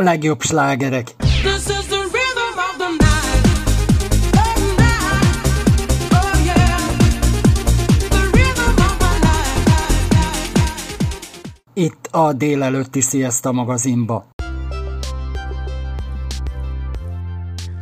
a legjobb slágerek. Itt a délelőtti Sziaszta magazinba.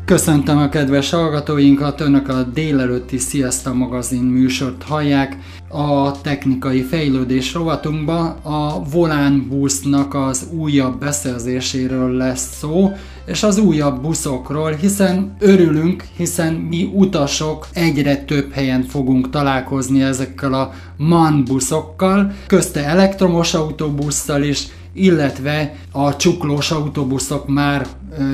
Köszöntöm a kedves hallgatóinkat, önök a délelőtti Sziaszta magazin műsort hallják. A technikai fejlődés rovatunkba a Volán busznak az újabb beszerzéséről lesz szó, és az újabb buszokról, hiszen örülünk, hiszen mi utasok egyre több helyen fogunk találkozni ezekkel a MAN buszokkal, közte elektromos autóbusszal is, illetve a csuklós autóbuszok már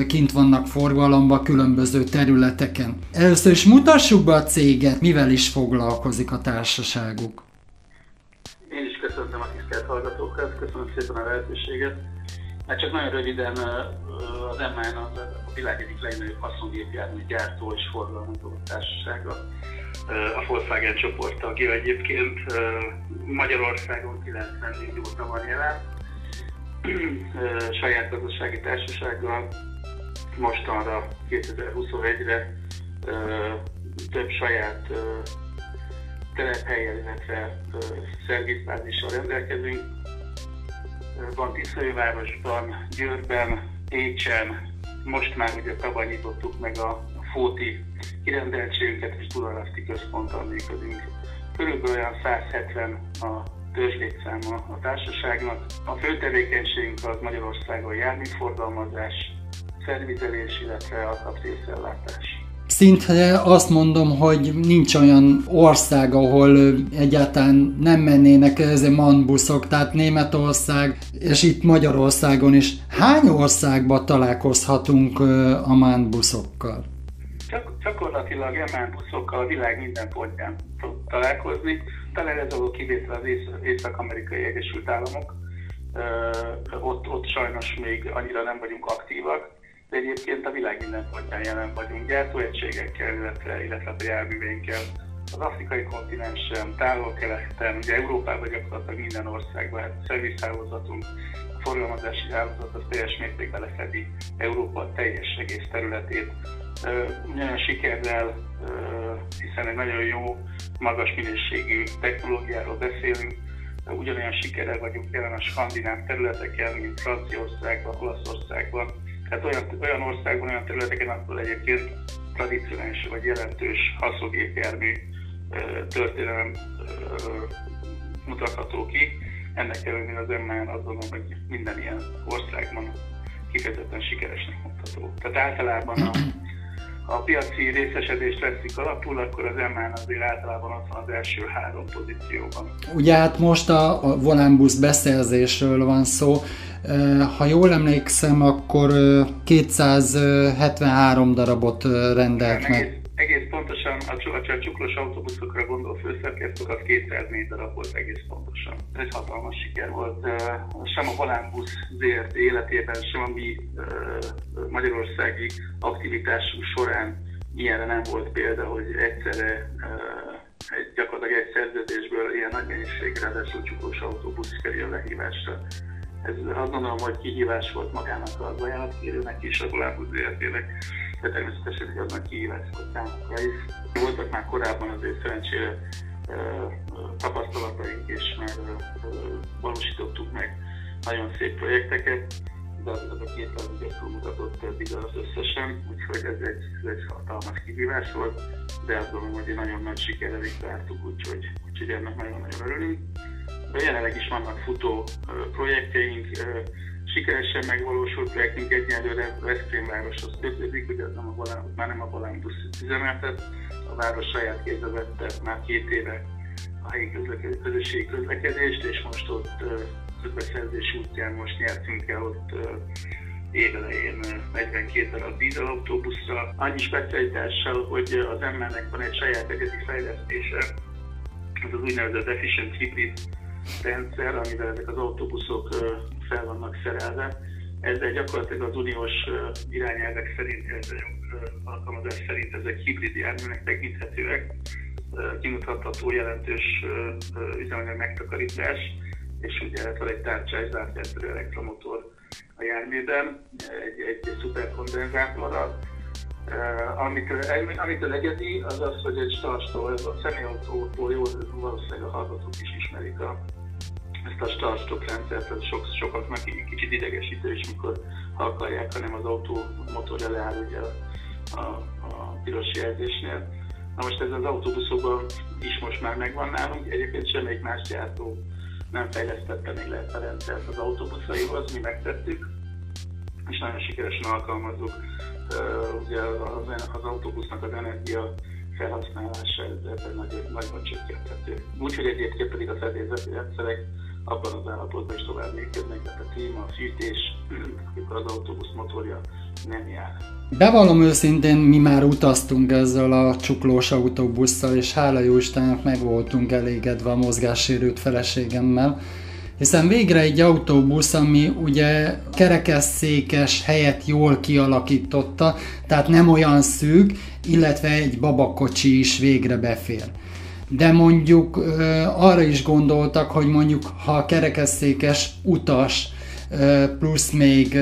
kint vannak forgalomba különböző területeken. Először is mutassuk be a céget, mivel is foglalkozik a társaságuk. Én is köszöntöm a tisztelt hallgatókat, köszönöm szépen a lehetőséget. Hát csak nagyon röviden az MN az a világ egyik legnagyobb haszongépjármű gyártó és forgalmazó társasága. A Volkswagen csoport tagja egyébként Magyarországon 94 óta van jelen saját gazdasági társasággal mostanra 2021-re több saját telephelyen, illetve szervizbázissal rendelkezünk. Van Tiszajövárosban, Győrben, Pécsen, most már ugye tavaly nyitottuk meg a Fóti kirendeltségünket, és Dunalaszti központtal működünk. Körülbelül olyan 170 a törzslétszáma a társaságnak. A fő tevékenységünk az Magyarországon járműforgalmazás, szervizelés, illetve alkatrészellátás. Szinte azt mondom, hogy nincs olyan ország, ahol egyáltalán nem mennének ezek manbuszok, tehát Németország, és itt Magyarországon is. Hány országban találkozhatunk a manbuszokkal? Csak, gyakorlatilag emán buszokkal a világ minden pontján találkozni talán ez a kivétel az Észak-Amerikai Egyesült Államok. Ott, ott sajnos még annyira nem vagyunk aktívak, de egyébként a világ minden pontján jelen vagyunk gyártóegységekkel, illetve, illetve a járműveinkkel. Az afrikai kontinensen, távol-keleten, ugye Európában gyakorlatilag minden országban, hát szervizhálózatunk, a forgalmazási hálózat az teljes mértékben lefedi Európa teljes egész területét. Nagyon sikerrel, hiszen egy nagyon jó magas minőségű technológiáról beszélünk, ugyanolyan sikerrel vagyunk jelen a skandináv területeken, mint Franciaországban, Olaszországban, tehát olyan, olyan országban, olyan területeken, ahol egyébként tradicionális vagy jelentős haszogépjármű történelem mutatható ki. Ennek ellenére az MN azt gondolom, hogy minden ilyen országban kifejezetten sikeresnek mutatható. Tehát általában a a piaci részesedést veszik alapul, akkor az MN azért általában ott van az első három pozícióban. Ugye hát most a, a Volánbusz beszerzésről van szó. Ha jól emlékszem, akkor 273 darabot rendelt meg egész pontosan a, a, a csuklos autóbuszokra gondol főszerkesztők, az 204 darab volt egész pontosan. Ez hatalmas siker volt. Sem a Volánbusz ZRT életében, sem a mi magyarországi aktivitásunk során ilyenre nem volt példa, hogy egyszerre egy, gyakorlatilag egy szerződésből ilyen nagy mennyiségre, ráadásul csukós autóbusz kerül lehívásra. Ez azt gondolom, hogy kihívás volt magának az ajánlatkérőnek is, a Volánbusz ZRT-nek, de természetesen egy nagy kihívás volt számunkra is. Voltak már korábban azért szerencsére tapasztalataink, és már valósítottuk meg nagyon szép projekteket, de az a 200 ügyet túlmutatott eddig az összesen, úgyhogy ez egy, ez egy hatalmas kihívás volt, de azt gondolom, hogy egy nagyon nagy sikerrel is zártuk, úgyhogy, úgyhogy ennek nagyon-nagyon örülünk. jelenleg is vannak futó projektjeink, sikeresen megvalósult projektünk egyelőre Veszprém városhoz kötődik, ugye nem a Balán, már nem a Balán busz üzemeltet, a város saját kézbe vette már két éve a helyi közlekedés, közösségi közlekedést, és most ott közbeszerzés útján most nyertünk el ott évelején 42 darab dízelautóbuszra. Annyi specialitással, hogy az ML-nek van egy saját egyedi fejlesztése, ez az úgynevezett Efficient Hybrid rendszer, amivel ezek az autóbuszok fel vannak szerelve. Ezzel gyakorlatilag az uniós irányelvek szerint, alkalmazás szerint ezek hibrid járműnek tekinthetőek, kimutatható jelentős üzemanyag megtakarítás, és ugye van egy tárcsás zárt elektromotor a járműben, egy, egy, egy szuperkondenzátorral. Uh, amit, amit a egyedi, az az, hogy egy starstól, ez a személyautótól jó, valószínűleg a hallgatók is ismerik a, ezt a start-stop rendszert, ez sok, sokaknak kicsit idegesítő is, mikor ha akarják, hanem az autó motorja leáll ugye a, a piros jelzésnél. Na most ez az autóbuszokban is most már megvan nálunk, egyébként semmelyik más gyártó nem fejlesztette még le ezt a rendszert az autóbuszaihoz, mi megtettük, és nagyon sikeresen alkalmazzuk. Ugye az, az autóbusznak az energia felhasználása ezzel nagyon, nagyon csökkenthető. Úgyhogy egyébként pedig a fedélzeti rendszerek abban az állapotban is tovább működnek, tehát a klíma, a fűtés, amikor az autóbusz motorja nem jár. Bevallom őszintén, mi már utaztunk ezzel a csuklós autóbusszal, és hála jó Istennek meg voltunk elégedve a mozgássérült feleségemmel, hiszen végre egy autóbusz, ami ugye kerekesszékes helyet jól kialakította, tehát nem olyan szűk, illetve egy babakocsi is végre befér de mondjuk arra is gondoltak, hogy mondjuk ha kerekesszékes utas plusz még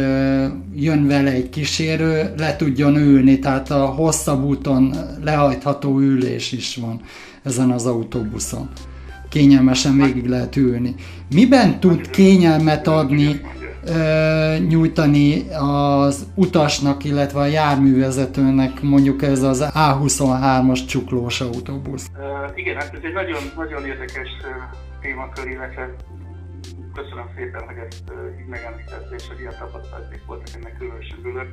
jön vele egy kísérő, le tudjon ülni, tehát a hosszabb úton lehajtható ülés is van ezen az autóbuszon. Kényelmesen végig lehet ülni. Miben tud kényelmet adni nyújtani az utasnak, illetve a járművezetőnek mondjuk ez az A23-as csuklós autóbusz? Uh, igen, hát ez egy nagyon, nagyon érdekes témakör, illetve köszönöm szépen, hogy ezt így megemlített, és hogy ilyen tapasztalatok voltak, ennek különösen ülök.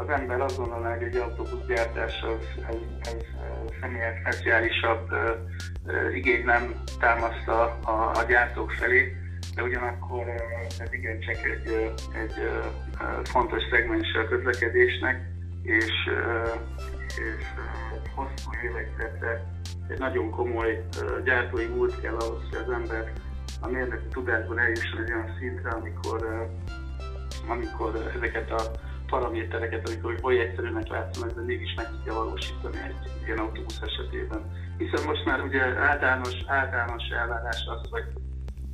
Az ember azt gondolná, hogy egy autóbuszgyártás az, egy, egy személyes speciálisabb igény nem támaszta a, a gyártók felé, de ugyanakkor ez igencsak egy, egy fontos szegmens a közlekedésnek, és, és hosszú évekre egy nagyon komoly gyártói múlt kell ahhoz, hogy az ember a mérnöki tudásban eljusson egy olyan szintre, amikor, amikor ezeket a paramétereket, amikor oly egyszerűnek látszanak, de mégis meg tudja valósítani egy ilyen autóbusz esetében. Hiszen most már ugye általános, általános elvárás az, hogy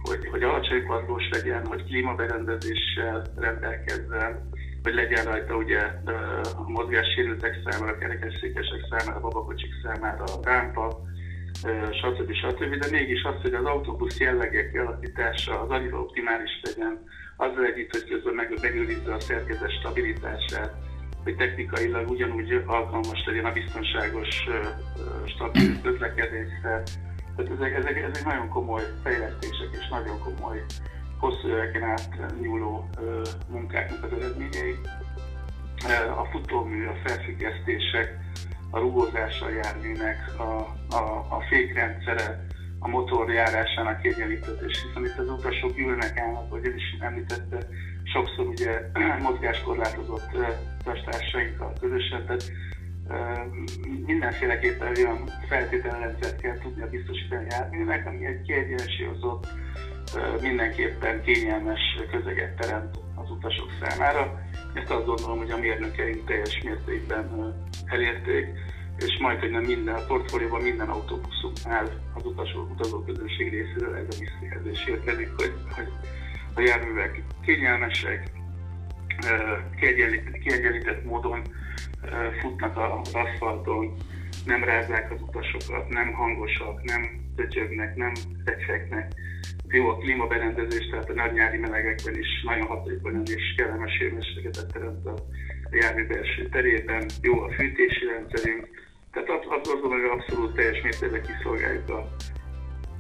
hogy, hogy alacsony padlós legyen, hogy klímaberendezéssel rendelkezzen, hogy legyen rajta ugye a mozgássérültek számára, a kerekesszékesek számára, a babakocsik számára a rámpa, stb. stb. De mégis az, hogy az autóbusz jellegek kialakítása az annyira optimális legyen, azzal együtt, hogy közben meg, megőrizze a szerkezet stabilitását, hogy technikailag ugyanúgy alkalmas legyen a biztonságos, stabil közlekedésre, tehát ezek, ezek, ezek nagyon komoly fejlesztések és nagyon komoly hosszú éveken át nyúló munkáknak az eredményei. A futómű, a felfüggesztések, a rugózása a járműnek, a, a, a fékrendszere, a motorjárásának kiegyenlítés, hiszen itt az utasok ülnek, állnak, hogy ön is említette, sokszor ugye mozgáskorlátozott testársainkkal közösen, tehát mindenféleképpen olyan feltételrendszert kell tudnia biztosítani a ami egy kiegyensúlyozott, mindenképpen kényelmes közeget teremt az utasok számára. Ezt azt gondolom, hogy a mérnökeink teljes mértékben elérték, és majd, hogy nem minden, a portfólióban minden autóbuszuknál az utasok, utazóközönség részéről ez a visszajelzés érkezik, hogy, hogy a járművek kényelmesek, kiegyenlített, kiegyenlített módon futnak az aszfalton, nem rázzák az utasokat, nem hangosak, nem töcsögnek, nem recsegnek. Jó a klímaberendezés, tehát a nagy nyári melegekben is nagyon hatékonyan és kellemes hőmérsékletet teremt a jármű belső terében, jó a fűtési rendszerünk, tehát azt, azt gondolom, hogy abszolút teljes mértékben kiszolgáljuk a,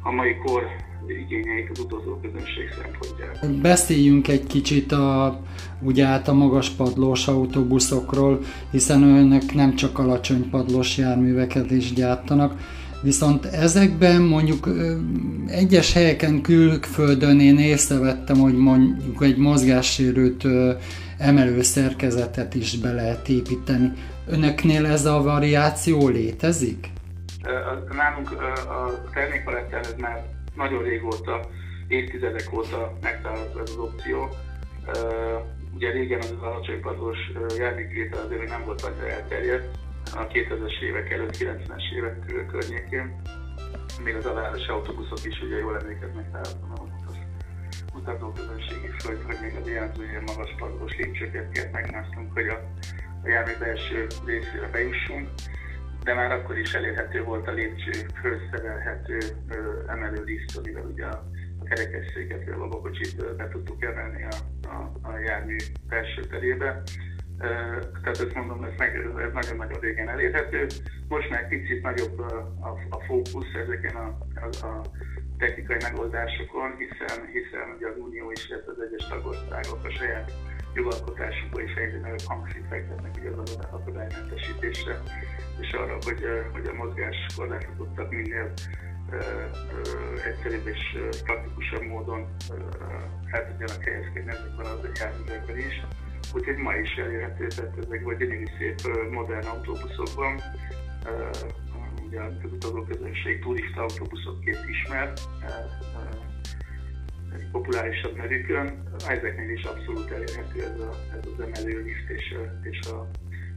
a mai kor igényeit az utazó közönség szempontjából. Beszéljünk egy kicsit a, ugye át a magas padlós autóbuszokról, hiszen önök nem csak alacsony padlós járműveket is gyártanak, Viszont ezekben mondjuk egyes helyeken külföldön én észrevettem, hogy mondjuk egy mozgássérült emelő szerkezetet is be lehet építeni. Önöknél ez a variáció létezik? Nálunk a termékpaletten ez már nagyon régóta, évtizedek óta megtalálható ez az opció. Ugye régen az alacsony padlós járművétel azért nem volt annyira elterjedt, a 2000-es évek előtt, 90-es évek környékén. Még az aláros autóbuszok is ugye jól emlékeznek rá, az utazó közönség is, hogy, hogy még az ilyen, ilyen magas padlós lépcsőket kellett megmásztunk, hogy a, a jármű belső részére bejussunk de már akkor is elérhető volt a lépcső fölszerelhető emelő liszt, amivel ugye a kerekesszéket, a babakocsit be tudtuk emelni a, a, a jármű belső terébe. Tehát ezt mondom, ez, meg, ez nagyon-nagyon régen elérhető. Most már picit nagyobb a, a, a fókusz ezeken a, a, a technikai megoldásokon, hiszen, hiszen ugye az Unió is, illetve az egyes tagországok a saját jogalkotásukba is egyre nagyobb hangsúlyt fektetnek ugye az akadálymentesítésre, és arra, hogy, hogy a mozgás korlátozottak minél egyszerűbb és praktikusabb módon el tudjanak helyezkedni ezekben az járművekben is. Úgyhogy ma is elérhető, tehát ezek vagy gyönyörű szép modern autóbuszokban, ugye az utazóközönség turista autóbuszokként ismert, populárisabb nevükön, ezeknél is abszolút elérhető ez, a, ez az emelő lift és, és, a,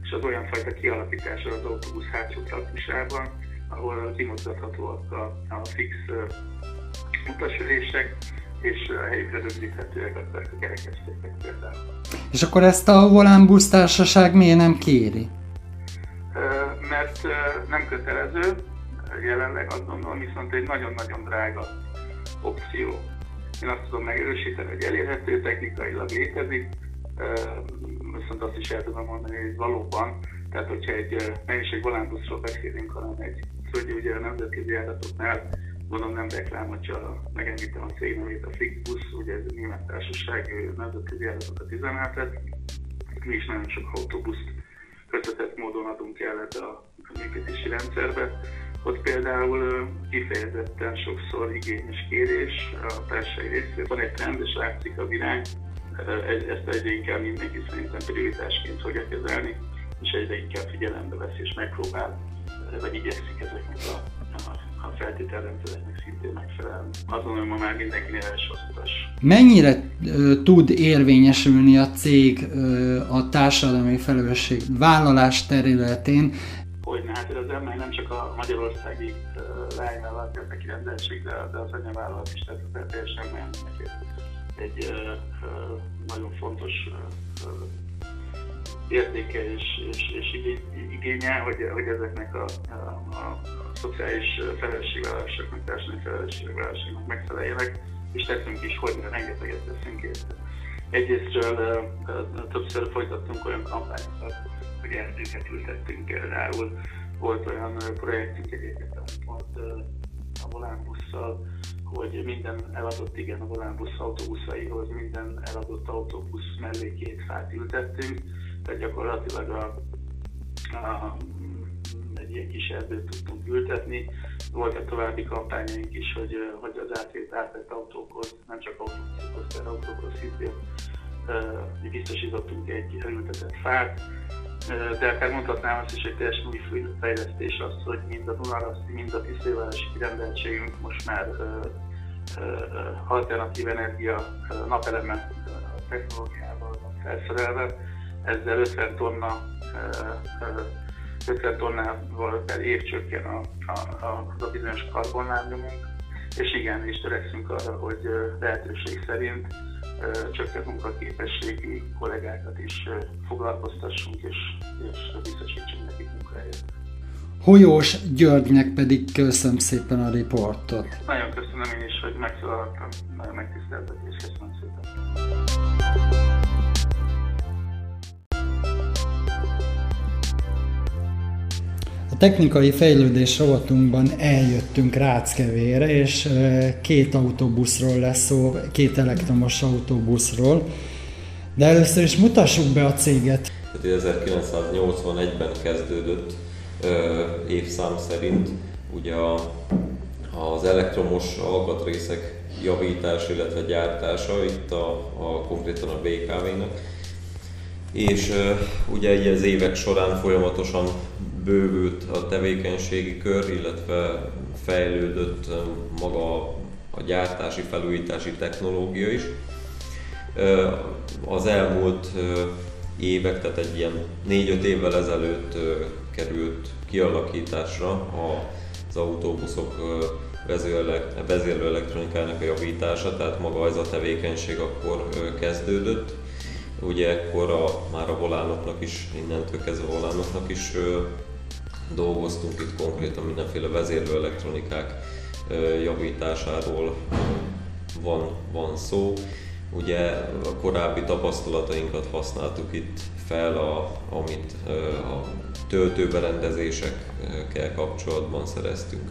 és az olyan fajta kialakítása az autóbusz hátsó traktusában, ahol kimutathatóak a, a fix utasülések, és helyükre rögzíthetőek a kerekesztékek például. És akkor ezt a Volán busztársaság miért nem kéri? Mert nem kötelező, jelenleg azt gondolom, viszont egy nagyon-nagyon drága opció. Én azt tudom megerősíteni, hogy elérhető, technikailag létezik, viszont azt is el tudom mondani, hogy valóban, tehát hogyha egy, nem is egy volánbuszról beszélünk, hanem egy, hogy ugye a nemzetközi járatoknál mondom nem reklám, hogyha megemlítem a cég nevét, a Flixbus, ugye ez a német társaság, nemzetközi járatokat üzemeltet, mi is nagyon sok autóbuszt kötetett módon adunk el ebbe a működési rendszerbe, ott például kifejezetten sokszor igényes kérés a társai részéről. Van egy trend, és látszik a virág, ezt egyre inkább mindenki szerintem prioritásként fogja kezelni, és egyre inkább figyelembe vesz és megpróbál, vagy igyekszik ezeknek a, a, a feltételrendszereknek szintén megfelelni. Azt gondolom, ma már mindenkinél elsőszítás. Mennyire ö, tud érvényesülni a cég ö, a társadalmi felelősség vállalás területén hogy hát ez az nem csak a magyarországi leányvállalat jött neki rendeltség, de, de az anyavállalat is, tehát teljesen egy, egy uh, uh, nagyon fontos uh, értéke és, és, és igénye, hogy, hogy ezeknek a, a, a, szociális felelősségvállalásoknak, társadalmi felelősségvállalásoknak megfeleljenek, és teszünk is, hogy rengeteget teszünk érte. Egyrésztről többször folytattunk olyan kampányokat, hogy erdőket ültettünk például. Volt olyan projektünk egyébként, volt a volánbusszal, hogy minden eladott, igen, a volánbusz autóbuszaihoz minden eladott autóbusz mellé két fát ültettünk, tehát gyakorlatilag a, a egy ilyen kis erdőt tudtunk ültetni. Voltak további kampányaink is, hogy, hogy az átvét átvett autókhoz, nem csak autóbuszokhoz, de autókhoz szintén biztosítottunk egy elültetett fát, de akár mondhatnám azt is, hogy teljesen új fejlesztés az, hogy mind a Dunaraszti, mind a Tisztővárosi rendeltségünk most már alternatív energia napeleme technológiával felszerelve, ezzel 50 tonna 50 tonnával per év csökken a, a, a, a bizonyos karbonlábnyomunk, és igen, és törekszünk arra, hogy lehetőség szerint csökkent munkaképességi kollégákat is foglalkoztassunk, és, és biztosítsunk nekik munkahelyet. Holyós Györgynek pedig köszönöm szépen a riportot. Nagyon köszönöm én is, hogy megszólaltam, nagyon megtiszteltetés, köszönöm szépen. Technikai fejlődés rovatunkban eljöttünk Ráckevére, és két autóbuszról lesz szó, két elektromos autóbuszról. De először is mutassuk be a céget. 1981-ben kezdődött évszám szerint ugye az elektromos alkatrészek javítása, illetve gyártása itt a, a konkrétan a BKV-nak. És ugye így az évek során folyamatosan bővült a tevékenységi kör, illetve fejlődött maga a gyártási, felújítási technológia is. Az elmúlt évek, tehát egy ilyen 4-5 évvel ezelőtt került kialakításra az autóbuszok vezérlő elektronikának a javítása, tehát maga ez a tevékenység akkor kezdődött. Ugye ekkor a, már a volánoknak is, innentől kezdve a volánoknak is dolgoztunk itt konkrétan mindenféle vezérlő elektronikák javításáról van, van szó. Ugye a korábbi tapasztalatainkat használtuk itt fel, a, amit a töltőberendezésekkel kapcsolatban szereztünk.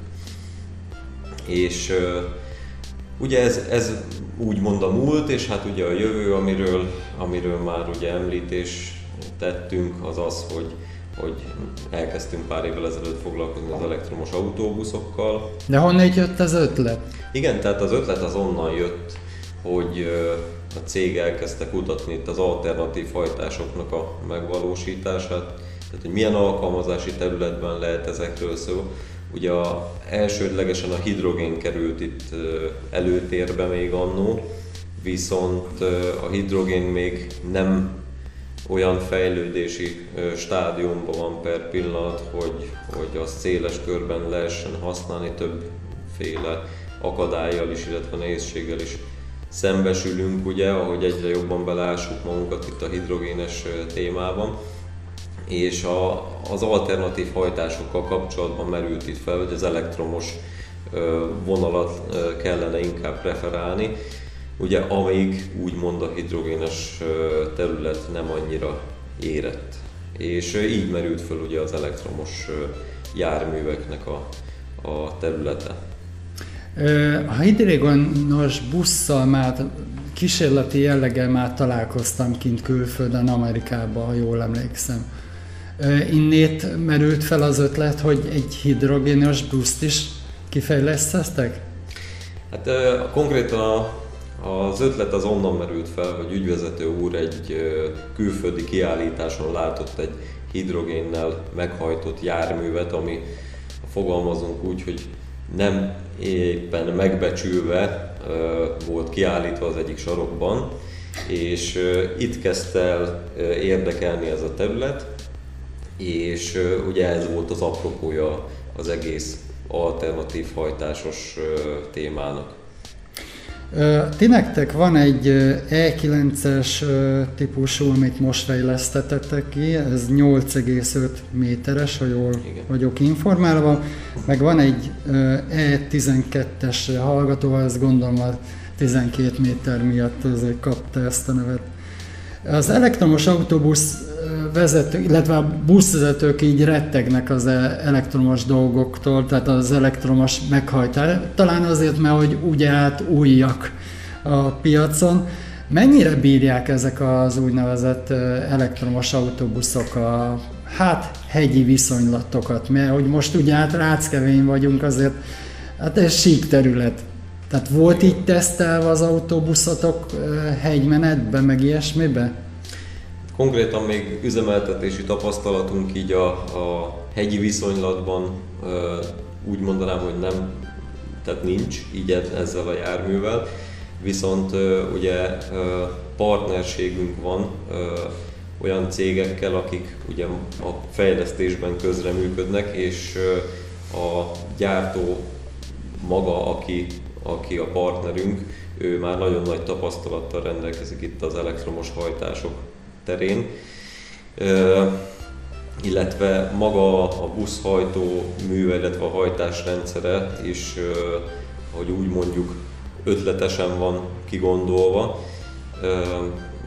És ugye ez, ez úgymond a múlt, és hát ugye a jövő, amiről, amiről már ugye említés tettünk, az az, hogy hogy elkezdtünk pár évvel ezelőtt foglalkozni az elektromos autóbuszokkal. De honnan jött az ötlet? Igen, tehát az ötlet az onnan jött, hogy a cég elkezdte kutatni itt az alternatív hajtásoknak a megvalósítását, tehát hogy milyen alkalmazási területben lehet ezekről szó. Ugye a, elsődlegesen a hidrogén került itt előtérbe még annó, viszont a hidrogén még nem olyan fejlődési stádiumban van per pillanat, hogy, hogy azt széles körben lehessen használni többféle akadályjal is, illetve nehézséggel is szembesülünk, ugye, ahogy egyre jobban belássuk magunkat itt a hidrogénes témában. És a, az alternatív hajtásokkal kapcsolatban merült itt fel, hogy az elektromos vonalat kellene inkább preferálni, ugye amíg úgymond a hidrogénes terület nem annyira érett. És így merült föl ugye az elektromos járműveknek a, a területe. A hidrogénos busszal már kísérleti jelleggel már találkoztam kint külföldön, Amerikában, ha jól emlékszem. Innét merült fel az ötlet, hogy egy hidrogénos buszt is kifejlesztettek? Hát konkrétan a az ötlet az onnan merült fel, hogy ügyvezető úr egy külföldi kiállításon látott egy hidrogénnel meghajtott járművet, ami fogalmazunk úgy, hogy nem éppen megbecsülve volt kiállítva az egyik sarokban, és itt kezdte el érdekelni ez a terület, és ugye ez volt az apropója az egész alternatív hajtásos témának. Ti nektek van egy E9-es típusú, amit most fejlesztetettek ki, ez 8,5 méteres, ha jól Igen. vagyok informálva, meg van egy E12-es hallgató, ezt gondolom a 12 méter miatt ezért kapta ezt a nevet. Az elektromos autóbusz vezető, illetve a buszvezetők így rettegnek az e- elektromos dolgoktól, tehát az elektromos meghajtás. Talán azért, mert hogy ugye át újjak a piacon. Mennyire bírják ezek az úgynevezett elektromos autóbuszok a hát hegyi viszonylatokat? Mert hogy most ugye át Ráckevén vagyunk, azért hát ez sík terület. Tehát volt így tesztelve az autóbuszotok hegymenetben, meg ilyesmiben? Konkrétan még üzemeltetési tapasztalatunk így a, a hegyi viszonylatban úgy mondanám, hogy nem, tehát nincs így ezzel a járművel, viszont ugye partnerségünk van olyan cégekkel, akik ugye a fejlesztésben közreműködnek, és a gyártó maga, aki, aki a partnerünk, ő már nagyon nagy tapasztalattal rendelkezik itt az elektromos hajtások terén, illetve maga a buszhajtó műve, illetve a hajtásrendszere is, hogy úgy mondjuk, ötletesen van kigondolva.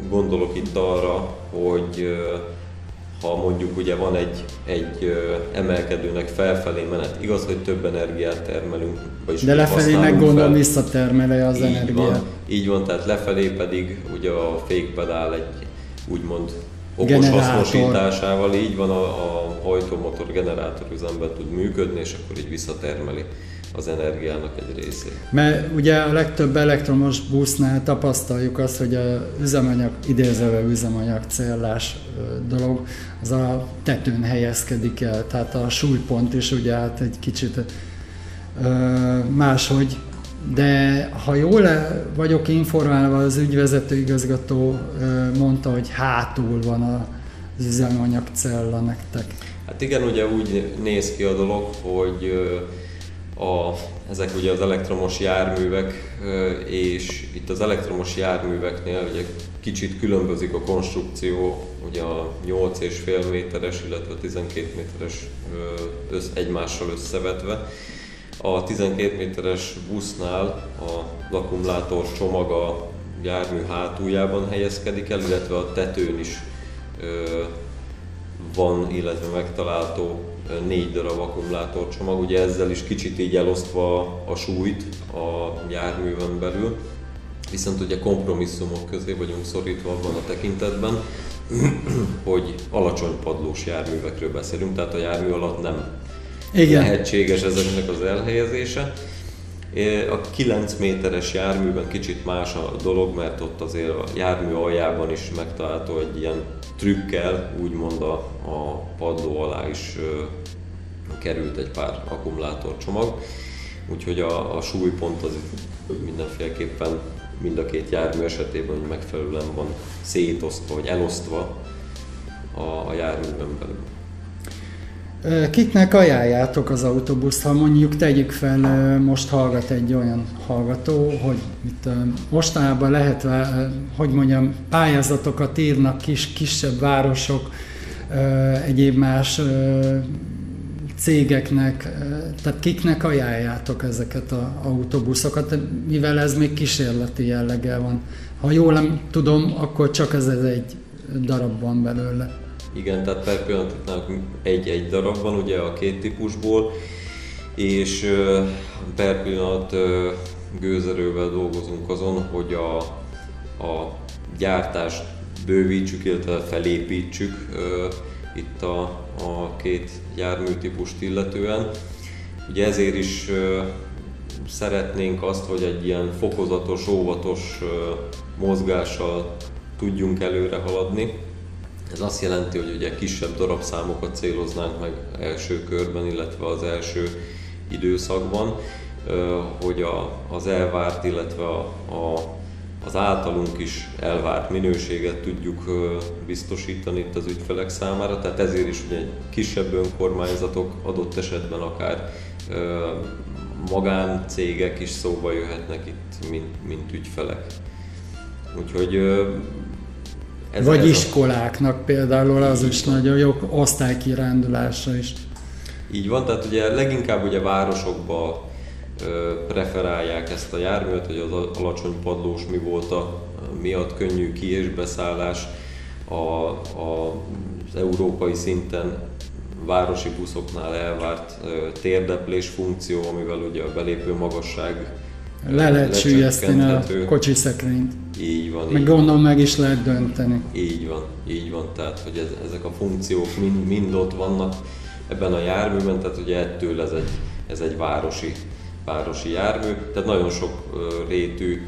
Gondolok itt arra, hogy ha mondjuk ugye van egy, egy emelkedőnek felfelé menet, igaz, hogy több energiát termelünk, vagyis De lefelé meg gondolom visszatermele az így energiát. Van, így van, tehát lefelé pedig ugye a fékpedál egy úgymond okos generátor. hasznosításával, így van a, a hajtómotor generátor üzemben tud működni, és akkor így visszatermeli az energiának egy részét. Mert ugye a legtöbb elektromos busznál tapasztaljuk azt, hogy a üzemanyag, idézőve üzemanyag céllás dolog, az a tetőn helyezkedik el, tehát a súlypont is ugye hát egy kicsit máshogy, de ha jól vagyok informálva, az ügyvezető igazgató mondta, hogy hátul van az üzemanyag cella nektek. Hát igen, ugye úgy néz ki a dolog, hogy a, ezek ugye az elektromos járművek, és itt az elektromos járműveknél ugye kicsit különbözik a konstrukció, ugye a 8,5 méteres, illetve a 12 méteres össz, egymással összevetve. A 12 méteres busznál a akkumulátor csomag a jármű hátuljában helyezkedik el, illetve a tetőn is van, illetve megtalálható négy darab akkumulátorcsomag, ugye ezzel is kicsit így elosztva a súlyt a járművön belül, viszont ugye kompromisszumok közé vagyunk szorítva abban a tekintetben, hogy alacsony padlós járművekről beszélünk, tehát a jármű alatt nem Igen. lehetséges ezeknek az elhelyezése. A 9 méteres járműben kicsit más a dolog, mert ott azért a jármű aljában is megtalálható egy ilyen trükkel, úgymond a, a padló alá is ö, került egy pár akkumulátorcsomag, úgyhogy a, a súlypont az mindenféleképpen mind a két jármű esetében megfelelően van szétosztva, vagy elosztva a, a járműben belül. Kiknek ajánljátok az autóbuszt, ha mondjuk tegyük fel, most hallgat egy olyan hallgató, hogy itt mostanában lehet, hogy mondjam, pályázatokat írnak kis, kisebb városok, egyéb más cégeknek, tehát kiknek ajánljátok ezeket az autóbuszokat, mivel ez még kísérleti jelleggel van. Ha jól nem tudom, akkor csak ez, ez egy darab van belőle. Igen, tehát per pillanat egy-egy darab van ugye a két típusból, és per pillanat gőzerővel dolgozunk azon, hogy a, a gyártást bővítsük, illetve felépítsük itt a, a két járműtípust illetően. Ugye ezért is szeretnénk azt, hogy egy ilyen fokozatos, óvatos mozgással tudjunk előre haladni, ez azt jelenti, hogy ugye kisebb darabszámokat céloznánk meg első körben, illetve az első időszakban, hogy a, az elvárt, illetve a, az általunk is elvárt minőséget tudjuk biztosítani itt az ügyfelek számára, tehát ezért is ugye kisebb önkormányzatok adott esetben akár magáncégek is szóba jöhetnek itt, mint, mint ügyfelek. Úgyhogy ez Vagy ez iskoláknak a... például az is nagyon jó osztálykirándulása is. Így van, tehát ugye leginkább ugye városokba preferálják ezt a járművet, hogy az alacsony padlós mi volt a miatt könnyű ki- és beszállás a, a, az európai szinten városi buszoknál elvárt térdeplés funkció, amivel ugye a belépő magasság le lehet sűjeszteni a kocsi szekrényt. Így van. Meg így gondolom van. meg is lehet dönteni. Így van, így van. Tehát, hogy ez, ezek a funkciók mind, mind ott vannak ebben a járműben, tehát ugye ettől ez egy, ez egy városi, városi jármű. Tehát nagyon sok rétű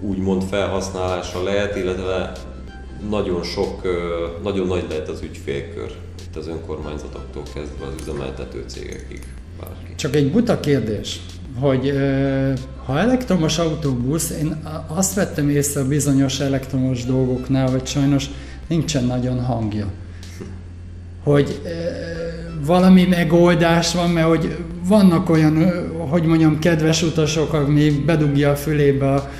úgymond felhasználása lehet, illetve nagyon sok, nagyon nagy lehet az ügyfélkör, itt az önkormányzatoktól kezdve az üzemeltető cégekig. Bárki. Csak egy buta kérdés hogy ha elektromos autóbusz, én azt vettem észre a bizonyos elektromos dolgoknál, hogy sajnos nincsen nagyon hangja. Hogy valami megoldás van, mert hogy vannak olyan, hogy mondjam, kedves utasok, ami bedugja a fülébe a,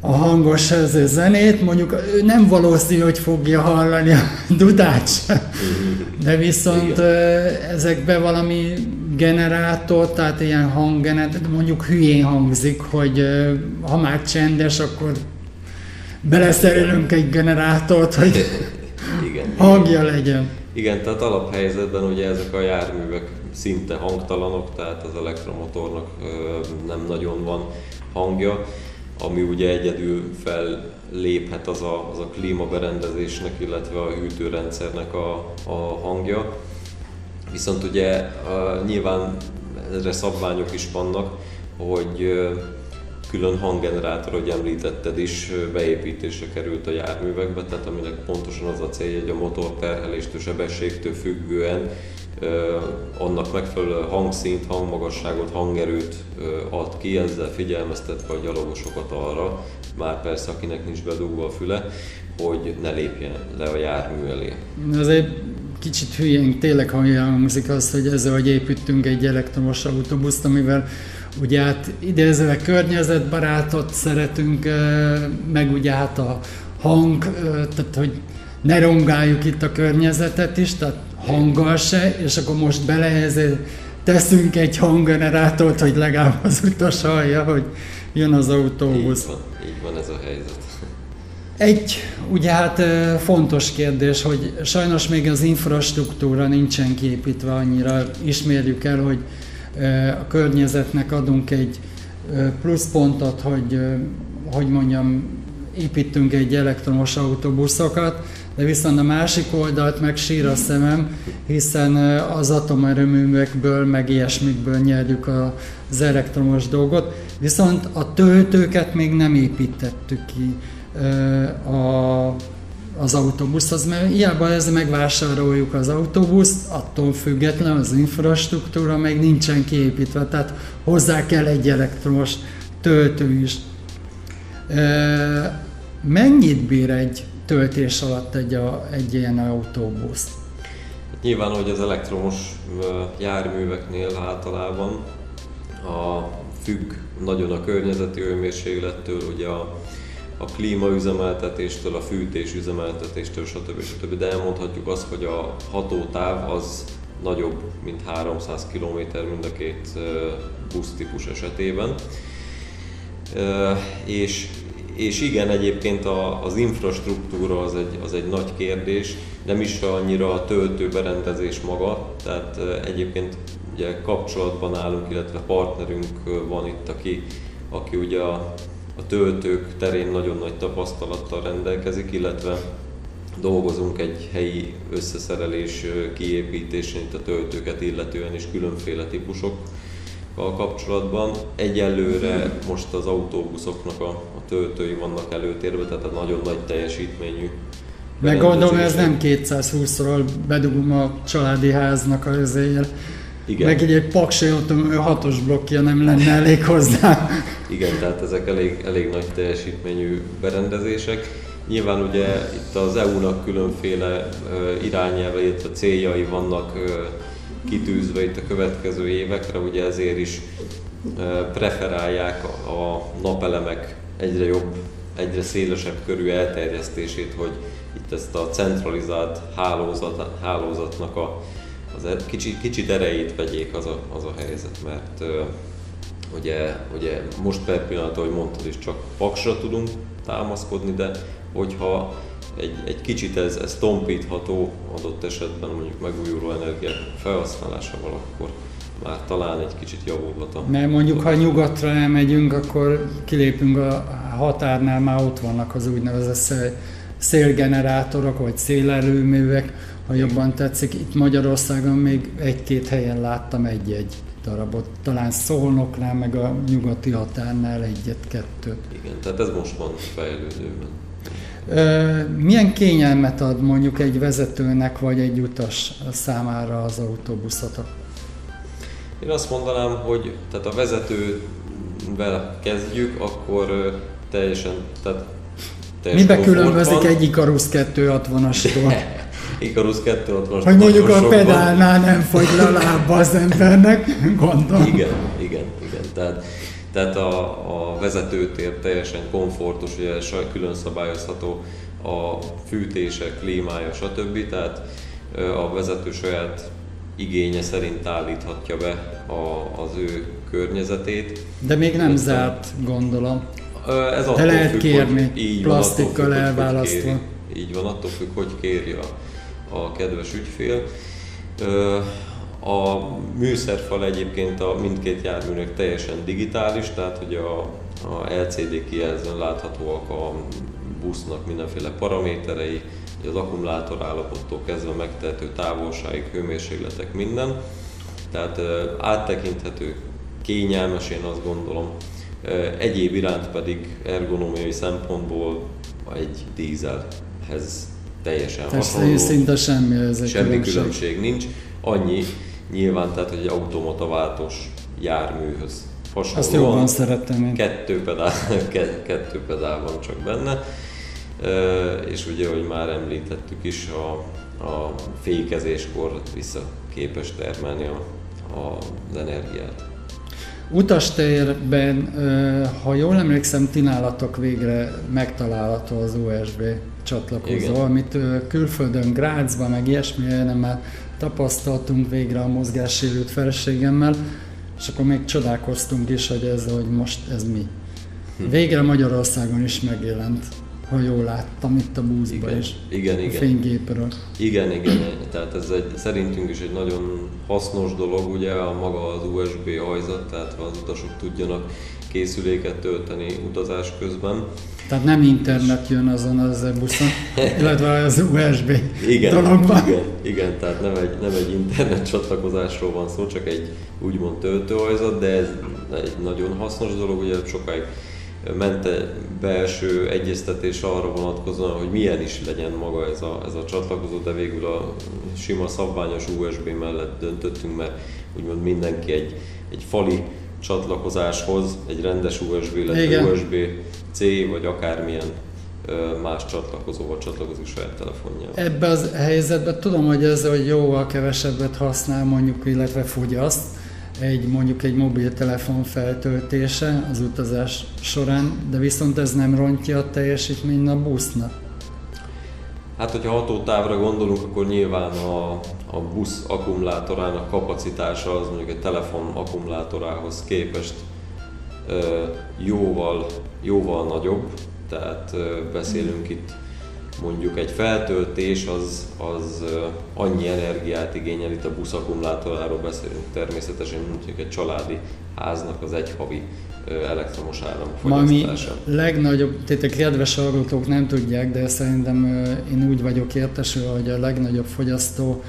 a hangos zenét, mondjuk nem valószínű, hogy fogja hallani a dudát de viszont Igen. ezekbe valami generátor, tehát ilyen hanggenerátor, mondjuk hülyén hangzik, hogy ha már csendes, akkor beleszerelünk egy generátort, hogy, igen, hangja legyen. Igen, tehát alaphelyzetben ugye ezek a járművek szinte hangtalanok, tehát az elektromotornak nem nagyon van hangja, ami ugye egyedül felléphet az a, az a klímaberendezésnek, illetve a hűtőrendszernek a, a hangja. Viszont ugye nyilván erre szabványok is vannak, hogy külön hanggenerátor, hogy említetted is, beépítésre került a járművekbe, tehát aminek pontosan az a célja, hogy a motor terheléstől, sebességtől függően annak megfelelő hangszint, hangmagasságot, hangerőt ad ki, ezzel figyelmeztetve a gyalogosokat arra, már persze akinek nincs bedugva a füle, hogy ne lépjen le a jármű elé. Azért kicsit hülyén tényleg hangzik az, hogy ezzel, hogy építünk egy elektromos autóbuszt, amivel ugye hát idézőleg környezetbarátot szeretünk, meg ugye hát a hang, tehát hogy ne rongáljuk itt a környezetet is, tehát hanggal se, és akkor most bele teszünk egy hanggenerátort, hogy legalább az utas hallja, hogy jön az autóbusz. Így van, így van ez a helyzet. Egy, ugye hát fontos kérdés, hogy sajnos még az infrastruktúra nincsen kiépítve annyira, ismerjük el, hogy a környezetnek adunk egy pluszpontot, hogy, hogy mondjam, építünk egy elektromos autóbuszokat, de viszont a másik oldalt meg sír a szemem, hiszen az atomerőművekből, meg ilyesmikből nyerjük az elektromos dolgot, viszont a töltőket még nem építettük ki a az autóbuszhoz, mert hiába ez megvásároljuk az autóbuszt, attól független az infrastruktúra még nincsen kiépítve, tehát hozzá kell egy elektromos töltő is. Mennyit bír egy töltés alatt egy, a, egy ilyen autóbusz? Nyilván, hogy az elektromos járműveknél általában a függ nagyon a környezeti hőmérséklettől, ugye a a klímaüzemeltetéstől, a fűtés üzemeltetéstől, stb. stb. De elmondhatjuk azt, hogy a hatótáv az nagyobb, mint 300 km mind a két busztípus esetében. És, és igen, egyébként az infrastruktúra az egy, az egy nagy kérdés, nem is annyira a töltőberendezés maga, tehát egyébként ugye kapcsolatban állunk, illetve partnerünk van itt, aki, aki ugye a a töltők terén nagyon nagy tapasztalattal rendelkezik, illetve dolgozunk egy helyi összeszerelés kiépítésén itt a töltőket illetően is különféle típusokkal kapcsolatban. Egyelőre most az autóbuszoknak a, a töltői vannak előtérbe, tehát a nagyon nagy teljesítményű meg gondolom, ez nem 220-ról bedugom a családi háznak azért igen. Meg egy, egy paksi hatos blokkja nem lenne elég hozzá. Igen, tehát ezek elég, elég nagy teljesítményű berendezések. Nyilván ugye itt az EU-nak különféle irányelve, illetve céljai vannak kitűzve itt a következő évekre, ugye ezért is preferálják a napelemek egyre jobb, egyre szélesebb körű elterjesztését, hogy itt ezt a centralizált hálózat, hálózatnak a az e- kicsit, erejét vegyék az a, az a helyzet, mert uh, ugye, ugye most per pillanat, ahogy mondtad is, csak paksra tudunk támaszkodni, de hogyha egy, egy kicsit ez, ez tompítható adott esetben mondjuk megújuló energiák felhasználásával, akkor már talán egy kicsit javulhat a... Mert mondjuk, ha nyugatra elmegyünk, akkor kilépünk a határnál, már ott vannak az úgynevezett szélgenerátorok, vagy szélerőművek, ha jobban tetszik. Itt Magyarországon még egy-két helyen láttam egy-egy darabot, talán Szolnoknál, meg a nyugati határnál egyet-kettőt. Igen, tehát ez most van fejlődőben. Milyen kényelmet ad mondjuk egy vezetőnek vagy egy utas számára az autóbuszot? Én azt mondanám, hogy tehát a vezetővel kezdjük, akkor teljesen, tehát teljesen Mibe különbözik egy Icarus 260-astól? Icarus 260 Hogy mondjuk a pedálnál nem fogy le a lába az embernek, gondolom. Igen, igen, igen. Tehát, tehát a, a vezetőtér teljesen komfortos, ugye saj külön szabályozható a fűtése, klímája, stb. Tehát a vezető saját igénye szerint állíthatja be a, az ő környezetét. De még nem zárt, gondolom. Ez De lehet függ, kérni, így plastikkal elválasztva. így van, attól függ, hogy kéri a, a kedves ügyfél. A műszerfal egyébként a mindkét járműnek teljesen digitális, tehát hogy a, a LCD kijelzőn láthatóak a busznak mindenféle paraméterei, az akkumulátor állapottól kezdve megtehető távolságig, hőmérsékletek, minden. Tehát áttekinthető, kényelmes, én azt gondolom. Egyéb iránt pedig ergonómiai szempontból egy dízelhez teljesen Persze, hasonló. szinte semmi ez Semmi különbség. különbség nincs. Annyi nyilván, tehát egy automata váltós járműhöz hasonló. Azt jobban szerettem én. Kettő pedál, kettő pedál van csak benne. És ugye, hogy már említettük is, a, a fékezéskor vissza képes termelni a, a, az energiát. Utastérben, ha jól emlékszem, ti nálatok végre megtalálható az USB csatlakozó, Igen. amit külföldön, Grácsban, meg ilyesmi nem már tapasztaltunk végre a mozgássérült feleségemmel, és akkor még csodálkoztunk is, hogy ez, hogy most ez mi. Hm. Végre Magyarországon is megjelent ha jól láttam itt a buszban igen, is. Igen, igen. A fénygépről. Igen, igen. Tehát ez egy, szerintünk is egy nagyon hasznos dolog, ugye a maga az USB hajzat, tehát az utasok tudjanak készüléket tölteni utazás közben. Tehát nem internet jön azon az buszon, illetve az USB igen, dologban. Igen, igen, tehát nem egy, nem egy internet csatlakozásról van szó, csak egy úgymond töltőhajzat, de ez egy nagyon hasznos dolog, ugye sokáig ment belső egyeztetés arra vonatkozóan, hogy milyen is legyen maga ez a, ez a csatlakozó, de végül a sima szabványos USB mellett döntöttünk, mert úgymond mindenki egy, egy fali csatlakozáshoz, egy rendes USB, illetve USB-C, vagy akármilyen más csatlakozóval csatlakozik saját telefonjával. Ebben az helyzetben tudom, hogy ez, hogy jóval kevesebbet használ mondjuk, illetve fogyaszt, egy mondjuk egy mobiltelefon feltöltése az utazás során, de viszont ez nem rontja a teljesítményt a busznak. Hát, hogyha hatótávra gondolunk, akkor nyilván a, a busz akkumulátorának kapacitása az mondjuk egy telefon akkumulátorához képest ö, jóval, jóval nagyobb, tehát ö, beszélünk itt mondjuk egy feltöltés az, az annyi energiát igényel, itt a busz akkumulátoráról beszélünk természetesen, mondjuk egy családi háznak az egy havi elektromos áram fogyasztása. Ami legnagyobb, tehát a kedves hallgatók nem tudják, de szerintem én úgy vagyok értesülve, hogy a legnagyobb fogyasztó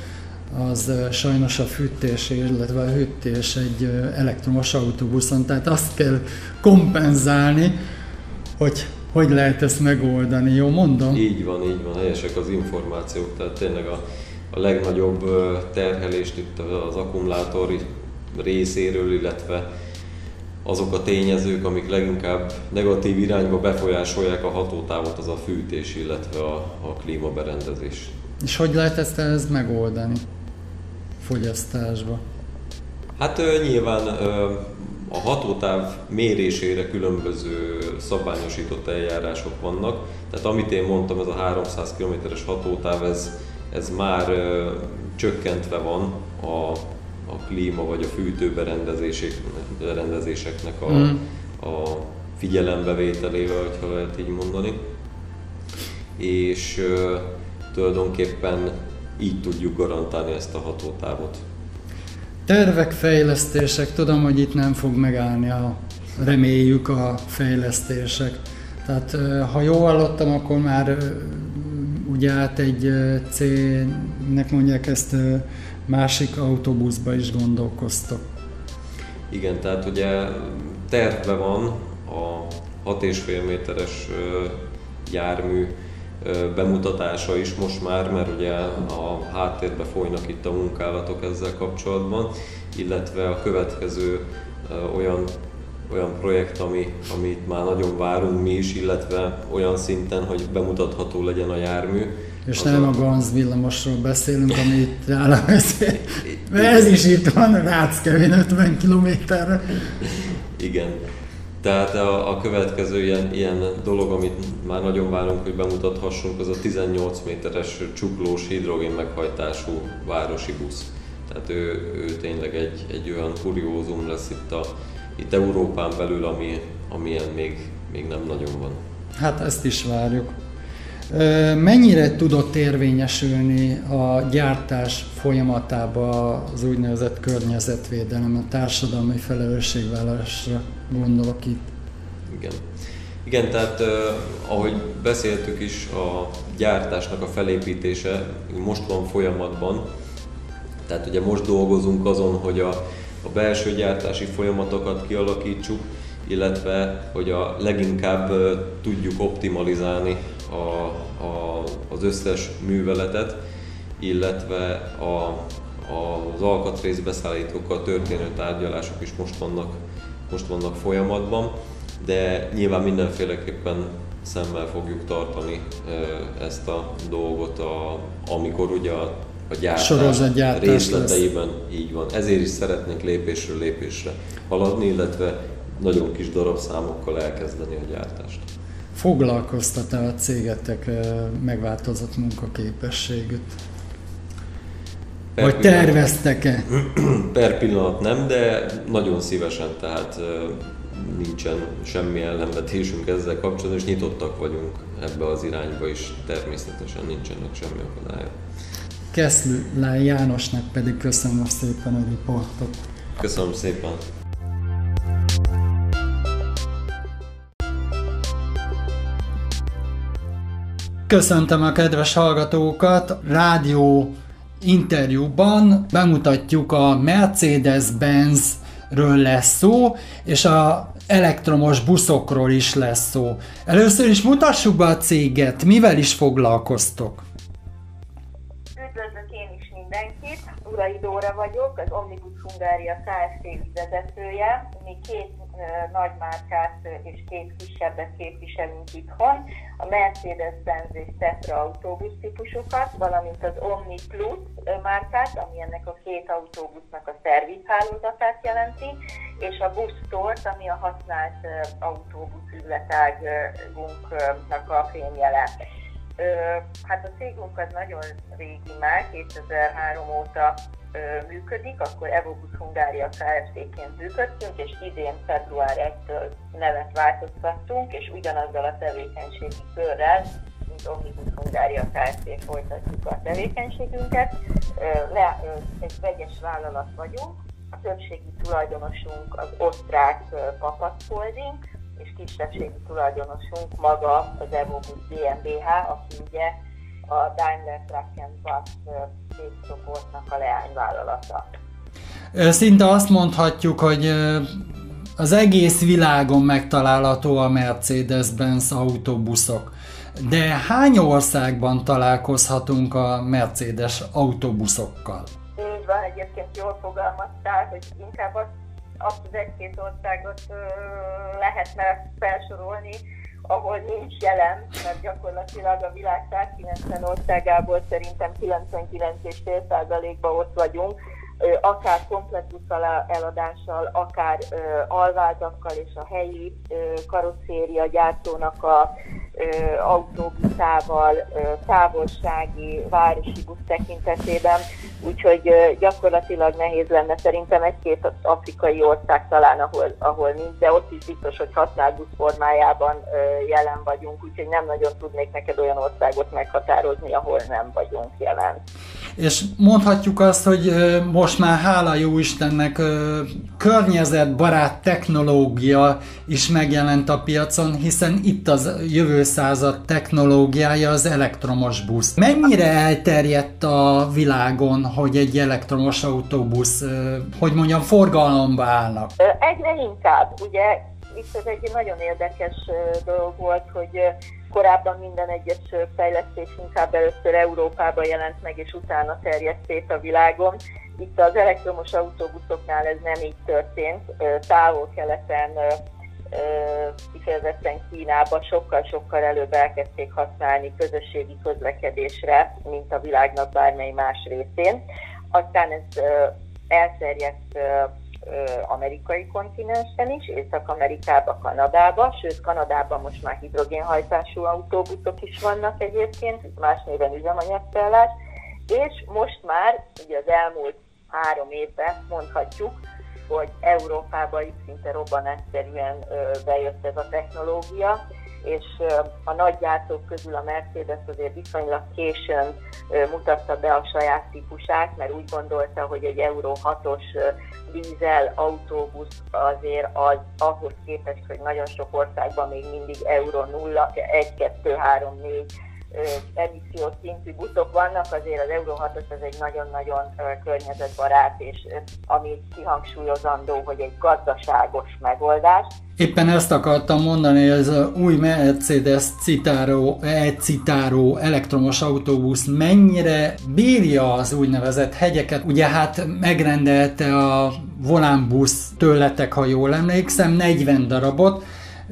az sajnos a fűtés, illetve a hűtés egy elektromos autóbuszon, tehát azt kell kompenzálni, hogy hogy lehet ezt megoldani, jó mondom? Így van, így van, helyesek az információk, tehát tényleg a, a legnagyobb terhelést itt az akkumulátor részéről, illetve azok a tényezők, amik leginkább negatív irányba befolyásolják a hatótávot, az a fűtés, illetve a, a klímaberendezés. És hogy lehet ezt, ezt megoldani fogyasztásba? Hát nyilván a hatótáv mérésére különböző szabványosított eljárások vannak, tehát amit én mondtam, ez a 300 km-es hatótáv, ez, ez már ö, csökkentve van a, a klíma vagy a fűtőberendezéseknek a, mm. a figyelembevételével, ha lehet így mondani. És ö, tulajdonképpen így tudjuk garantálni ezt a hatótávot. Tervek, fejlesztések, tudom, hogy itt nem fog megállni a, reméljük a fejlesztések. Tehát ha jól hallottam, akkor már ugye át egy C-nek mondják ezt másik autóbuszba is gondolkoztok. Igen, tehát ugye tervbe van a 6,5 méteres jármű bemutatása is most már, mert ugye a háttérbe folynak itt a munkálatok ezzel kapcsolatban, illetve a következő olyan olyan projekt, ami, amit már nagyon várunk mi is, illetve olyan szinten, hogy bemutatható legyen a jármű. És nem a, a Ganz villamosról beszélünk, ami itt áll Mert ez is itt van, Ráckevén 50 kilométerre. Igen, tehát a, a következő ilyen, ilyen dolog, amit már nagyon várunk, hogy bemutathassunk, az a 18 méteres csuklós hidrogén meghajtású városi busz. Tehát ő, ő tényleg egy, egy olyan kuriózum lesz itt, a, itt Európán belül, ami, amilyen még, még nem nagyon van. Hát ezt is várjuk. Mennyire tudott érvényesülni a gyártás folyamatában az úgynevezett környezetvédelem, a társadalmi felelősségvállalásra gondolok itt? Igen. Igen, tehát ahogy beszéltük is, a gyártásnak a felépítése most van folyamatban. Tehát ugye most dolgozunk azon, hogy a, a belső gyártási folyamatokat kialakítsuk, illetve hogy a leginkább tudjuk optimalizálni a, a, az összes műveletet, illetve a, az alkatrészbeszállítókkal történő tárgyalások is most vannak, most vannak folyamatban, de nyilván mindenféleképpen szemmel fogjuk tartani ezt a dolgot, a, amikor ugye a, a gyártás részleteiben lesz. így van. Ezért is szeretnénk lépésről lépésre haladni, illetve nagyon kis darabszámokkal elkezdeni a gyártást. Foglalkoztat-e a cégetek megváltozott munkaképességét? Per Vagy terveztek-e? Per pillanat nem, de nagyon szívesen, tehát nincsen semmi ellenvetésünk ezzel kapcsolatban, és nyitottak vagyunk ebbe az irányba is, természetesen nincsenek semmi akadálya. Keszlő Jánosnak pedig köszönöm szépen a riportot. Köszönöm szépen. Köszöntöm a kedves hallgatókat! Rádió interjúban bemutatjuk a Mercedes-Benz-ről lesz szó, és a elektromos buszokról is lesz szó. Először is mutassuk be a céget, mivel is foglalkoztok? Urai Dóra vagyok, az Omnibus Hungária Kft. vezetője. Mi két nagy márkát és két kisebbet képviselünk itthon, a Mercedes-Benz és Tetra autóbusz típusokat, valamint az Omni Plus márkát, ami ennek a két autóbusznak a szervizhálózatát jelenti, és a busztort, ami a használt autóbusz üzletágunknak a fényjele. Hát a cégünk az nagyon régi már, 2003 óta működik, akkor Evobus Hungária Kft-ként működtünk, és idén február 1-től nevet változtattunk, és ugyanazzal a tevékenységi körrel, mint Omnibus Hungária Kft. folytatjuk a tevékenységünket. Le, egy vegyes vállalat vagyunk, a többségi tulajdonosunk az osztrák Papat Holding, és kisebbségi tulajdonosunk maga az Evobus GmbH, aki ugye a Daimler Truck Bus cégcsoportnak a leányvállalata. Szinte azt mondhatjuk, hogy az egész világon megtalálható a Mercedes-Benz autóbuszok. De hány országban találkozhatunk a Mercedes autóbuszokkal? Így van, egyébként jól fogalmaztál, hogy inkább azt, azt az egy-két országot lehetne felsorolni, ahol nincs jelen, mert gyakorlatilag a világ 190 országából szerintem 99,5%-ban ott vagyunk, akár komplet eladással, akár alvázakkal és a helyi karosszéria gyártónak a autóbuszával, távolsági, városi busz tekintetében, úgyhogy gyakorlatilag nehéz lenne szerintem egy-két afrikai ország talán, ahol, ahol nincs, de ott is biztos, hogy használt busz formájában jelen vagyunk, úgyhogy nem nagyon tudnék neked olyan országot meghatározni, ahol nem vagyunk jelen. És mondhatjuk azt, hogy most már hála jó Istennek környezetbarát technológia is megjelent a piacon, hiszen itt az jövő század technológiája az elektromos busz. Mennyire elterjedt a világon, hogy egy elektromos autóbusz, hogy mondjam, forgalomba állnak? Egyre inkább, ugye itt ez egy nagyon érdekes dolog volt, hogy korábban minden egyes fejlesztés inkább először Európában jelent meg, és utána terjedt szét a világon. Itt az elektromos autóbuszoknál ez nem így történt. Távol-keleten, kifejezetten Kínában sokkal-sokkal előbb elkezdték használni közösségi közlekedésre, mint a világnak bármely más részén. Aztán ez elterjedt amerikai kontinensen is, Észak-Amerikába, Kanadába, sőt Kanadában most már hidrogénhajtású autóbuszok is vannak egyébként, más néven üzemanyagcellás, és most már ugye az elmúlt három évben mondhatjuk, hogy Európába is szinte robbanásszerűen bejött ez a technológia, és a nagy gyártók közül a Mercedes azért viszonylag későn mutatta be a saját típusát, mert úgy gondolta, hogy egy Euro 6-os dízel autóbusz azért az ahhoz képest, hogy nagyon sok országban még mindig Euro 0, 1, 2, 3, 4 emissziós szintű buszok vannak, azért az Euro 6-os az egy nagyon-nagyon környezetbarát, és ami kihangsúlyozandó, hogy egy gazdaságos megoldás. Éppen ezt akartam mondani, ez a új Mercedes Citaro, e-Citaro elektromos autóbusz mennyire bírja az úgynevezett hegyeket. Ugye hát megrendelte a volánbusz tőletek, ha jól emlékszem, 40 darabot,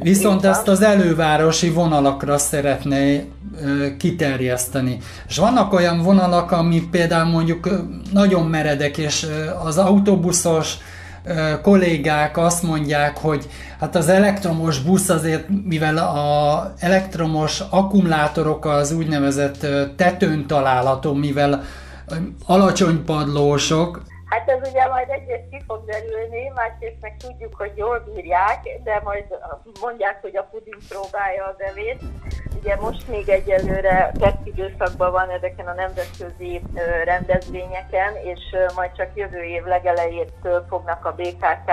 Viszont ezt az elővárosi vonalakra szeretné kiterjeszteni. És vannak olyan vonalak, ami például mondjuk nagyon meredek, és az autóbuszos kollégák azt mondják, hogy hát az elektromos busz azért, mivel a elektromos akkumulátorok az úgynevezett tetőn található, mivel alacsony padlósok, Hát ez ugye majd egyrészt ki fog derülni, másrészt meg tudjuk, hogy jól bírják, de majd mondják, hogy a puding próbálja az evét. Ugye most még egyelőre tesztidőszakban van ezeken a nemzetközi rendezvényeken, és majd csak jövő év legelejétől fognak a BKK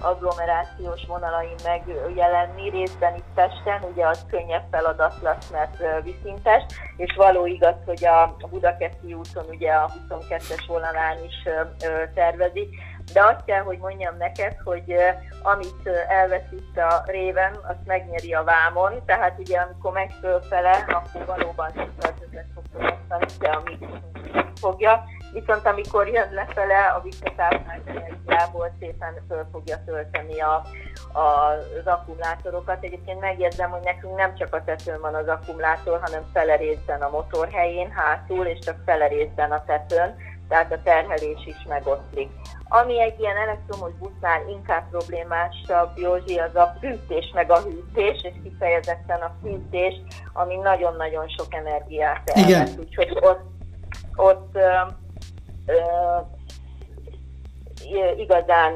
agglomerációs vonalain megjelenni, részben itt Pesten, ugye az könnyebb feladat lesz, mert viszintes, és való igaz, hogy a Budakeszi úton ugye a 22-es vonalán is tervezik, de azt kell, hogy mondjam neked, hogy amit elveszít a réven, azt megnyeri a vámon, tehát ugye amikor megy fölfele, akkor valóban sokkal többet fog fogyasztani, de amit fogja, viszont amikor jön lefele, a visszatáplált energiából szépen föl fogja tölteni a, a, az akkumulátorokat. Egyébként megjegyzem, hogy nekünk nem csak a tetőn van az akkumulátor, hanem fele részben a motor helyén, hátul, és csak fele részben a tetőn, tehát a terhelés is megoszlik. Ami egy ilyen elektromos busznál inkább problémásabb, Józsi, az a fűtés meg a hűtés, és kifejezetten a fűtés, ami nagyon-nagyon sok energiát elvesz. Úgyhogy ott, ott igazán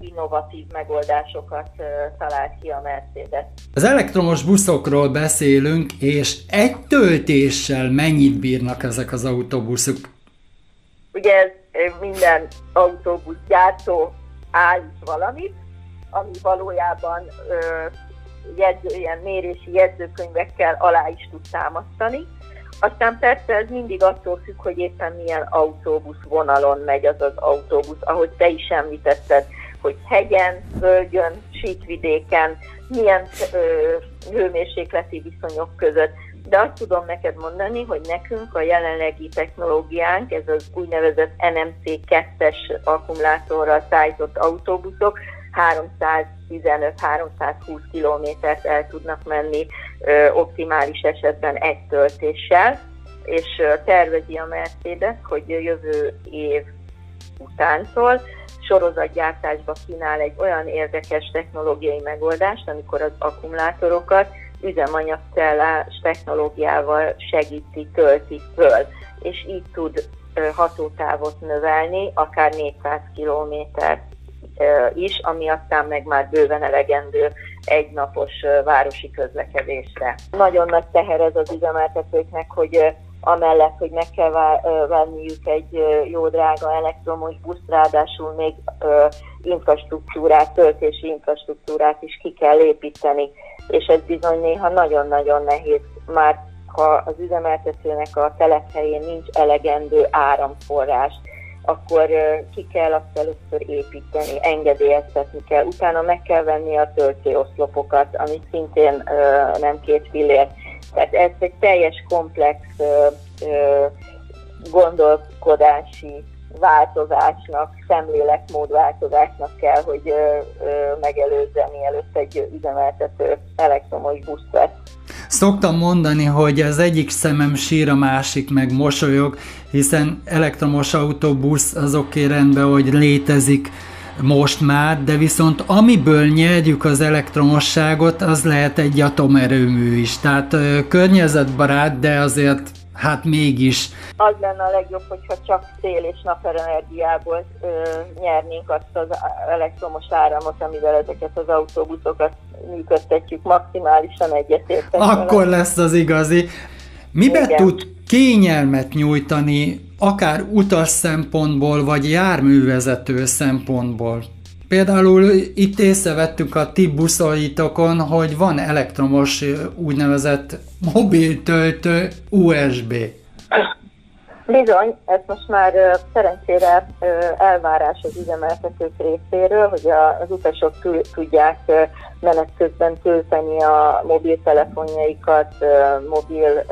innovatív megoldásokat talált ki a Mercedes. Az elektromos buszokról beszélünk, és egy töltéssel mennyit bírnak ezek az autóbuszok? Ugye ez minden autóbuszgyártó állít valamit, ami valójában jegyző, ilyen mérési jegyzőkönyvekkel alá is tud támasztani aztán persze ez mindig attól függ, hogy éppen milyen autóbusz vonalon megy az az autóbusz, ahogy te is említetted, hogy hegyen, völgyön, síkvidéken, milyen ö, hőmérsékleti viszonyok között. De azt tudom neked mondani, hogy nekünk a jelenlegi technológiánk, ez az úgynevezett NMC2-es akkumulátorral szállított autóbuszok, 315-320 kilométert el tudnak menni optimális esetben egy töltéssel, és tervezi a Mercedes, hogy jövő év utántól sorozatgyártásba kínál egy olyan érdekes technológiai megoldást, amikor az akkumulátorokat üzemanyagcellás technológiával segíti, tölti föl, és így tud hatótávot növelni, akár 400 kilométert is, ami aztán meg már bőven elegendő egynapos városi közlekedésre. Nagyon nagy teher ez az üzemeltetőknek, hogy amellett, hogy meg kell venniük egy jó drága elektromos buszt, ráadásul még infrastruktúrát, töltési infrastruktúrát is ki kell építeni, és ez bizony néha nagyon-nagyon nehéz, már ha az üzemeltetőnek a telephelyén nincs elegendő áramforrás, akkor ki kell azt először építeni, engedélyeztetni kell, utána meg kell venni a töltőoszlopokat, amit szintén nem két fillér. Tehát ez egy teljes komplex gondolkodási változásnak, szemléletmódváltozásnak kell, hogy ö, ö, megelőzze, mielőtt egy üzemeltető elektromos busz vesz. Szoktam mondani, hogy az egyik szemem sír, a másik meg mosolyog, hiszen elektromos autóbusz az oké okay, rendben, hogy létezik most már, de viszont amiből nyerjük az elektromosságot, az lehet egy atomerőmű is. Tehát ö, környezetbarát, de azért hát mégis. Az lenne a legjobb, hogyha csak szél és napenergiából ö, nyernénk azt az elektromos áramot, amivel ezeket az autóbuszokat működtetjük maximálisan egyetértek. Akkor lesz az igazi. Mibe Igen. tud kényelmet nyújtani, akár utas szempontból, vagy járművezető szempontból? Például itt észrevettük a ti buszaitokon, hogy van elektromos úgynevezett mobiltöltő USB. Bizony, ez most már szerencsére elvárás az üzemeltetők részéről, hogy az utasok tudják menet közben tölteni a mobiltelefonjaikat, mobil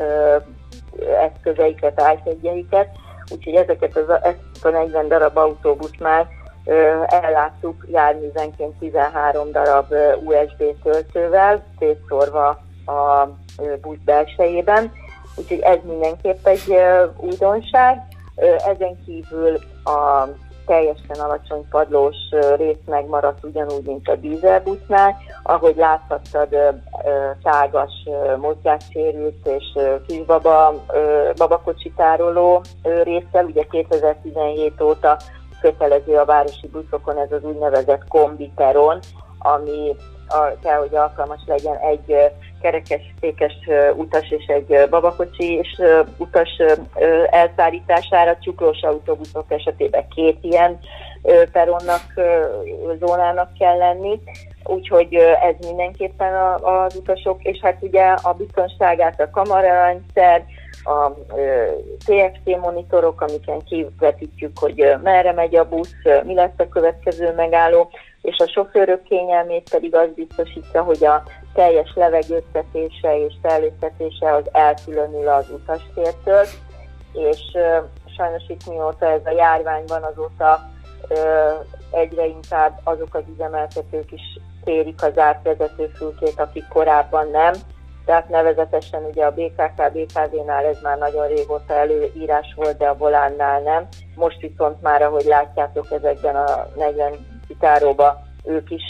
eszközeiket, iPad-jeiket, úgyhogy ezeket az, ezt a 40 darab autóbusz már elláttuk járművenként 13 darab USB töltővel, szétszórva a busz belsejében, úgyhogy ez mindenképp egy újdonság. Ezen kívül a teljesen alacsony padlós rész megmaradt ugyanúgy, mint a dízelbusznál. Ahogy láthattad, tágas mozgássérült és kisbaba babakocsi tároló résszel, ugye 2017 óta kötelező a városi buszokon ez az úgynevezett kombiteron, ami kell, hogy alkalmas legyen egy kerekes, székes utas és egy babakocsi és utas elszállítására. Csuklós autóbuszok esetében két ilyen peronnak, zónának kell lenni, úgyhogy ez mindenképpen az utasok, és hát ugye a biztonságát a kamerarendszer, a TFC monitorok, amiken kivetítjük, hogy merre megy a busz, mi lesz a következő megálló, és a sofőrök kényelmét pedig az biztosítja, hogy a teljes levegőztetése és szellőztetése az elkülönül az utastértől, és sajnos itt mióta ez a járvány van, azóta egyre inkább azok az üzemeltetők is térik az átvezetőfülkét, akik korábban nem, tehát nevezetesen ugye a BKK, BKV-nál ez már nagyon régóta előírás volt, de a Volánnál nem. Most viszont már, ahogy látjátok ezekben a 40 kitáróba, ők is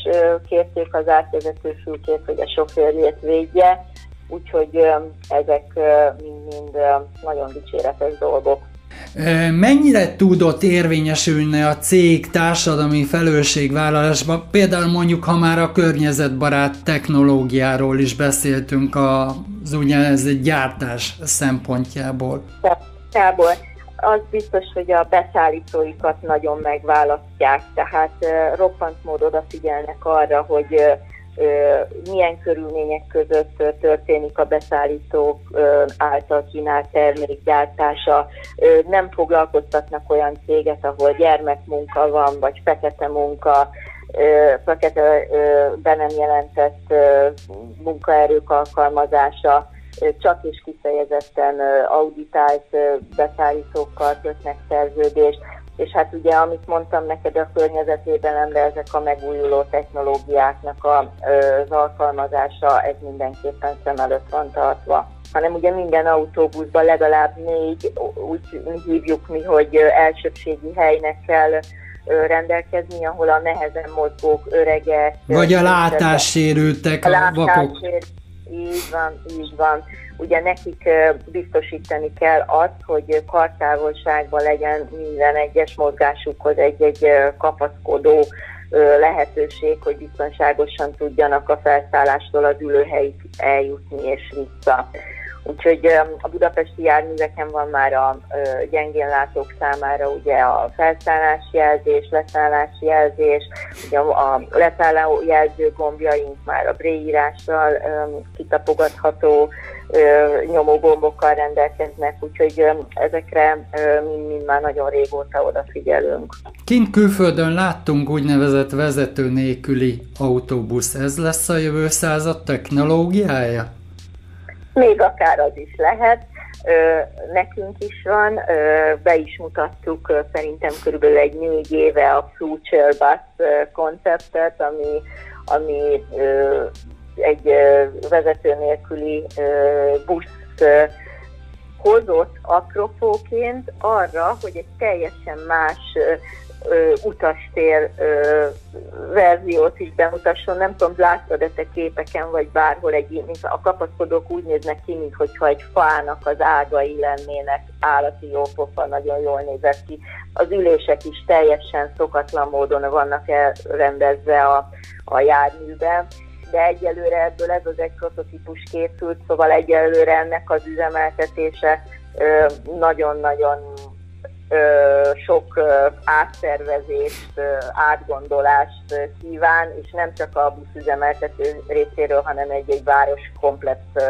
kérték az átvezető fülkét, hogy a sofőrjét védje, úgyhogy ezek mind-mind nagyon dicséretes dolgok. Mennyire tudott érvényesülni a cég társadalmi felelősségvállalásban? Például mondjuk, ha már a környezetbarát technológiáról is beszéltünk az úgynevezett gyártás szempontjából. Tából. Az biztos, hogy a beszállítóikat nagyon megválasztják, tehát roppant mód odafigyelnek arra, hogy milyen körülmények között történik a beszállítók által kínált termékgyártása. Nem foglalkoztatnak olyan céget, ahol gyermekmunka van, vagy fekete munka, fekete be nem jelentett munkaerők alkalmazása, csak és kifejezetten auditált beszállítókkal kötnek szerződést. És hát ugye, amit mondtam neked, a környezetvédelemre ezek a megújuló technológiáknak a, az alkalmazása, ez mindenképpen szem előtt van tartva. Hanem ugye minden autóbuszban legalább négy, úgy hívjuk mi, hogy elsőbségi helynek kell rendelkezni, ahol a nehezen mozgók, öregek... Vagy a látássérültek, a, a vakok. Így van, így van ugye nekik biztosítani kell azt, hogy kartávolságban legyen minden egyes mozgásukhoz egy-egy kapaszkodó lehetőség, hogy biztonságosan tudjanak a felszállástól az ülőhelyig eljutni és vissza. Úgyhogy a budapesti járműveken van már a gyengén látók számára ugye a felszállási jelzés, leszállási jelzés, ugye a leszálló jelző gombjaink már a bréírással kitapogatható nyomógombokkal rendelkeznek, úgyhogy ezekre mind-mind már nagyon régóta odafigyelünk. Kint külföldön láttunk úgynevezett vezető nélküli autóbusz. Ez lesz a jövő század technológiája? Még akár az is lehet. Nekünk is van, be is mutattuk szerintem körülbelül egy négy éve a Future Bus konceptet, ami, ami egy vezető nélküli busz hozott apropóként arra, hogy egy teljesen más ö, utastér ö, verziót is bemutasson. Nem tudom, láttad e te képeken, vagy bárhol egy, a kapaszkodók úgy néznek ki, mintha egy fának az ágai lennének, állati jópofa, nagyon jól nézett ki. Az ülések is teljesen szokatlan módon vannak elrendezve a, a járműben de egyelőre ebből ez az egy prototípus készült, szóval egyelőre ennek az üzemeltetése nagyon-nagyon sok átszervezést, átgondolást kíván, és nem csak a buszüzemeltető részéről, hanem egy-egy város komplett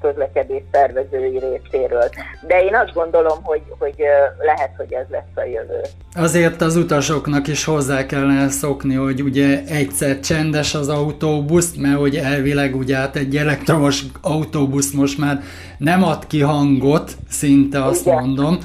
közlekedés szervezői részéről. De én azt gondolom, hogy, hogy lehet, hogy ez lesz a jövő. Azért az utasoknak is hozzá kellene szokni, hogy ugye egyszer csendes az autóbusz, mert hogy elvileg ugye hát egy elektromos autóbusz most már nem ad ki hangot, szinte azt Igen. mondom,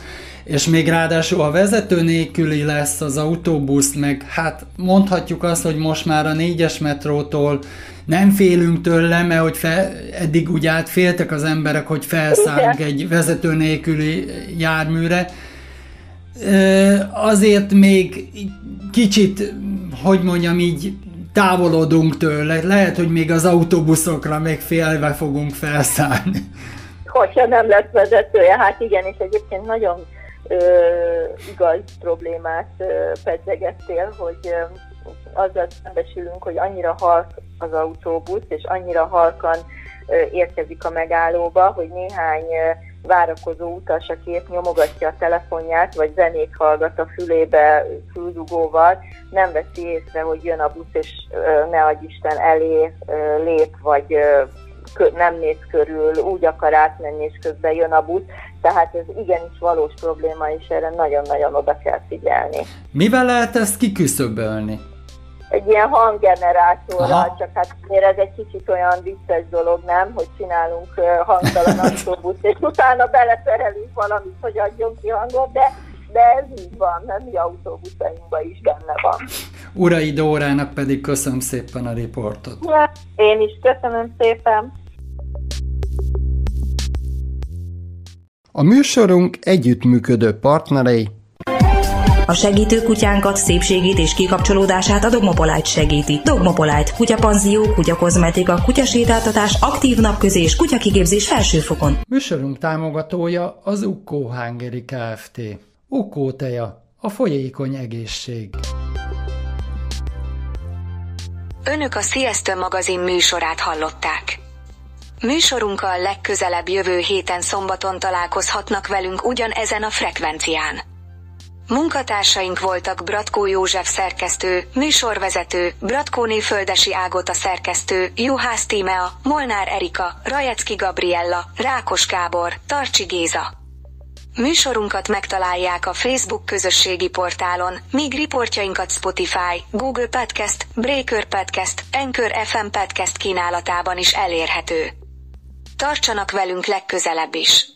és még ráadásul a vezető nélküli lesz az autóbusz, meg hát mondhatjuk azt, hogy most már a négyes metrótól nem félünk tőle, mert hogy fel, eddig úgy át féltek az emberek, hogy felszállunk egy vezető nélküli járműre. Azért még kicsit, hogy mondjam így, távolodunk tőle. Lehet, hogy még az autóbuszokra még félve fogunk felszállni. Hogyha nem lesz vezetője, hát igen, és egyébként nagyon igaz problémát pedzegettél, hogy azzal szembesülünk, hogy annyira halk az autóbusz, és annyira halkan érkezik a megállóba, hogy néhány várakozó utas, aki épp nyomogatja a telefonját, vagy zenét hallgat a fülébe füldugóval, nem veszi észre, hogy jön a busz, és ne adj Isten elé lép, vagy nem néz körül, úgy akar átmenni, és közben jön a busz. Tehát ez igenis valós probléma, és erre nagyon-nagyon oda kell figyelni. Mivel lehet ezt kiküszöbölni? Egy ilyen hanggenerátorral, csak hát miért ez egy kicsit olyan vicces dolog, nem? Hogy csinálunk hangtalan autóbusz, és utána beleszerelünk valamit, hogy adjon ki hangot, de de ez így van, nem mi autóbuszainkban is benne van. Urai Dórának pedig köszönöm szépen a riportot. Ja, én is köszönöm szépen. A műsorunk együttműködő partnerei a segítő kutyánkat, szépségét és kikapcsolódását a Dogmopolite segíti. Dogmopolite, kutyapanzió, kutyakozmetika, kutyasétáltatás, aktív napközés, kutyakigépzés felsőfokon. Műsorunk támogatója az Ukko Hungary Kft. Ukko teja, a folyékony egészség. Önök a Sziasztő magazin műsorát hallották. Műsorunkkal legközelebb jövő héten szombaton találkozhatnak velünk ugyanezen a frekvencián. Munkatársaink voltak Bratkó József szerkesztő, műsorvezető, Bratkóné Földesi Ágota szerkesztő, Juhász Tímea, Molnár Erika, Rajecki Gabriella, Rákos Gábor, Tarcsi Géza. Műsorunkat megtalálják a Facebook közösségi portálon, míg riportjainkat Spotify, Google Podcast, Breaker Podcast, Anchor FM Podcast kínálatában is elérhető. Tartsanak velünk legközelebb is!